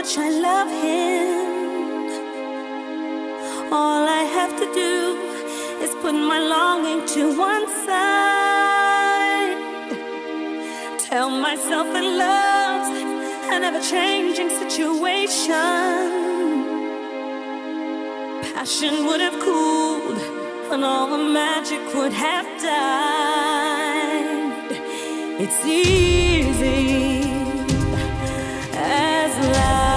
much I love him. All I have to do is put my longing to one side. Tell myself that love's an ever changing situation. Passion would have cooled, and all the magic would have died. It's easy as life.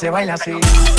Se baila así.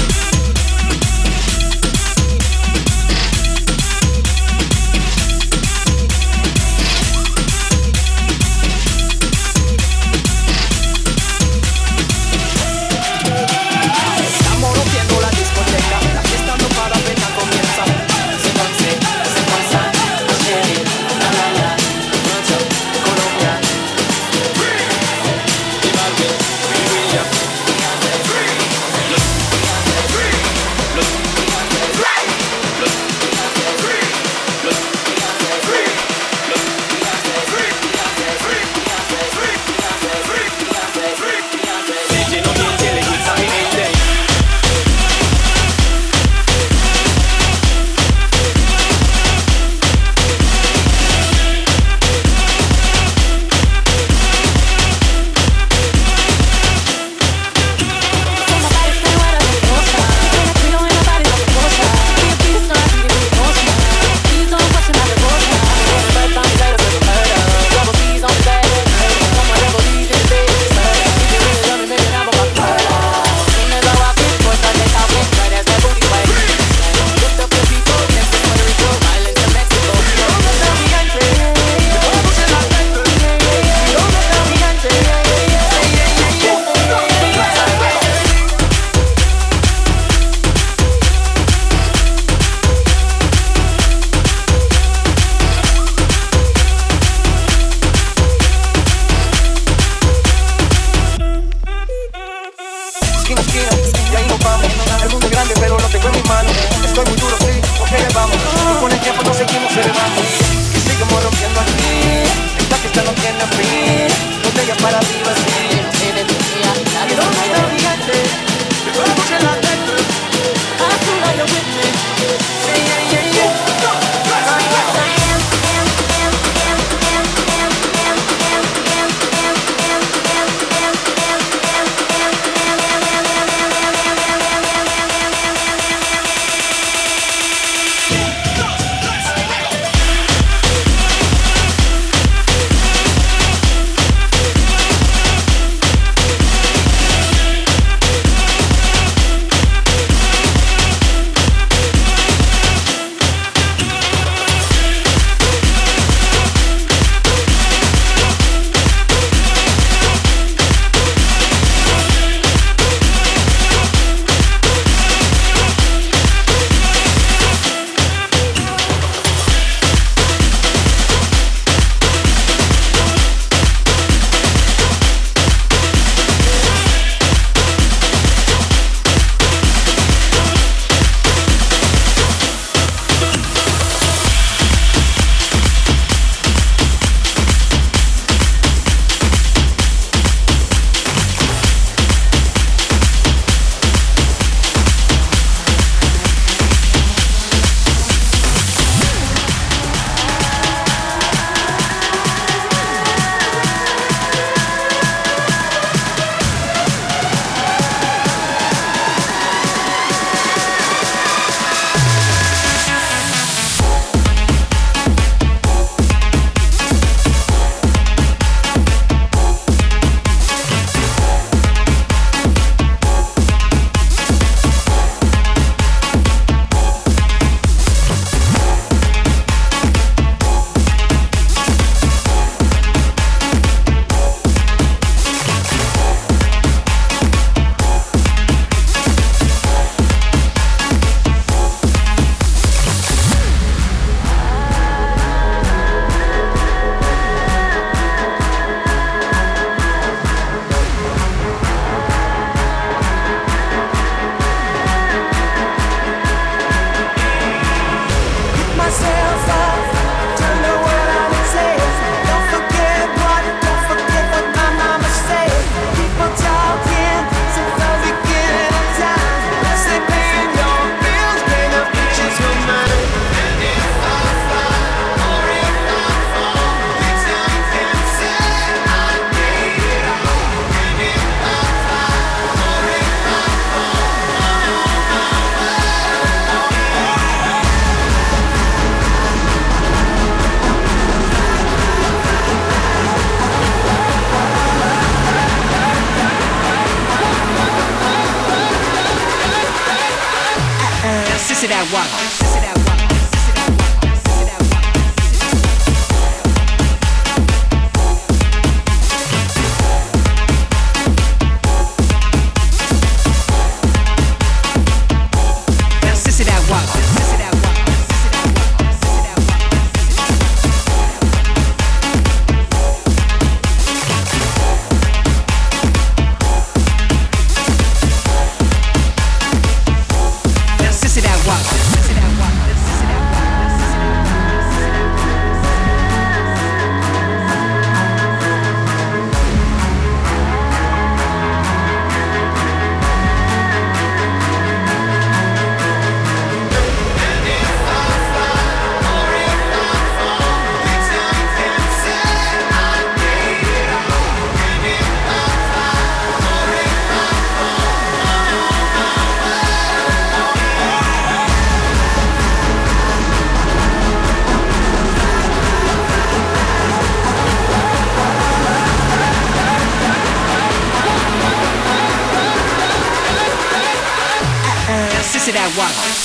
万好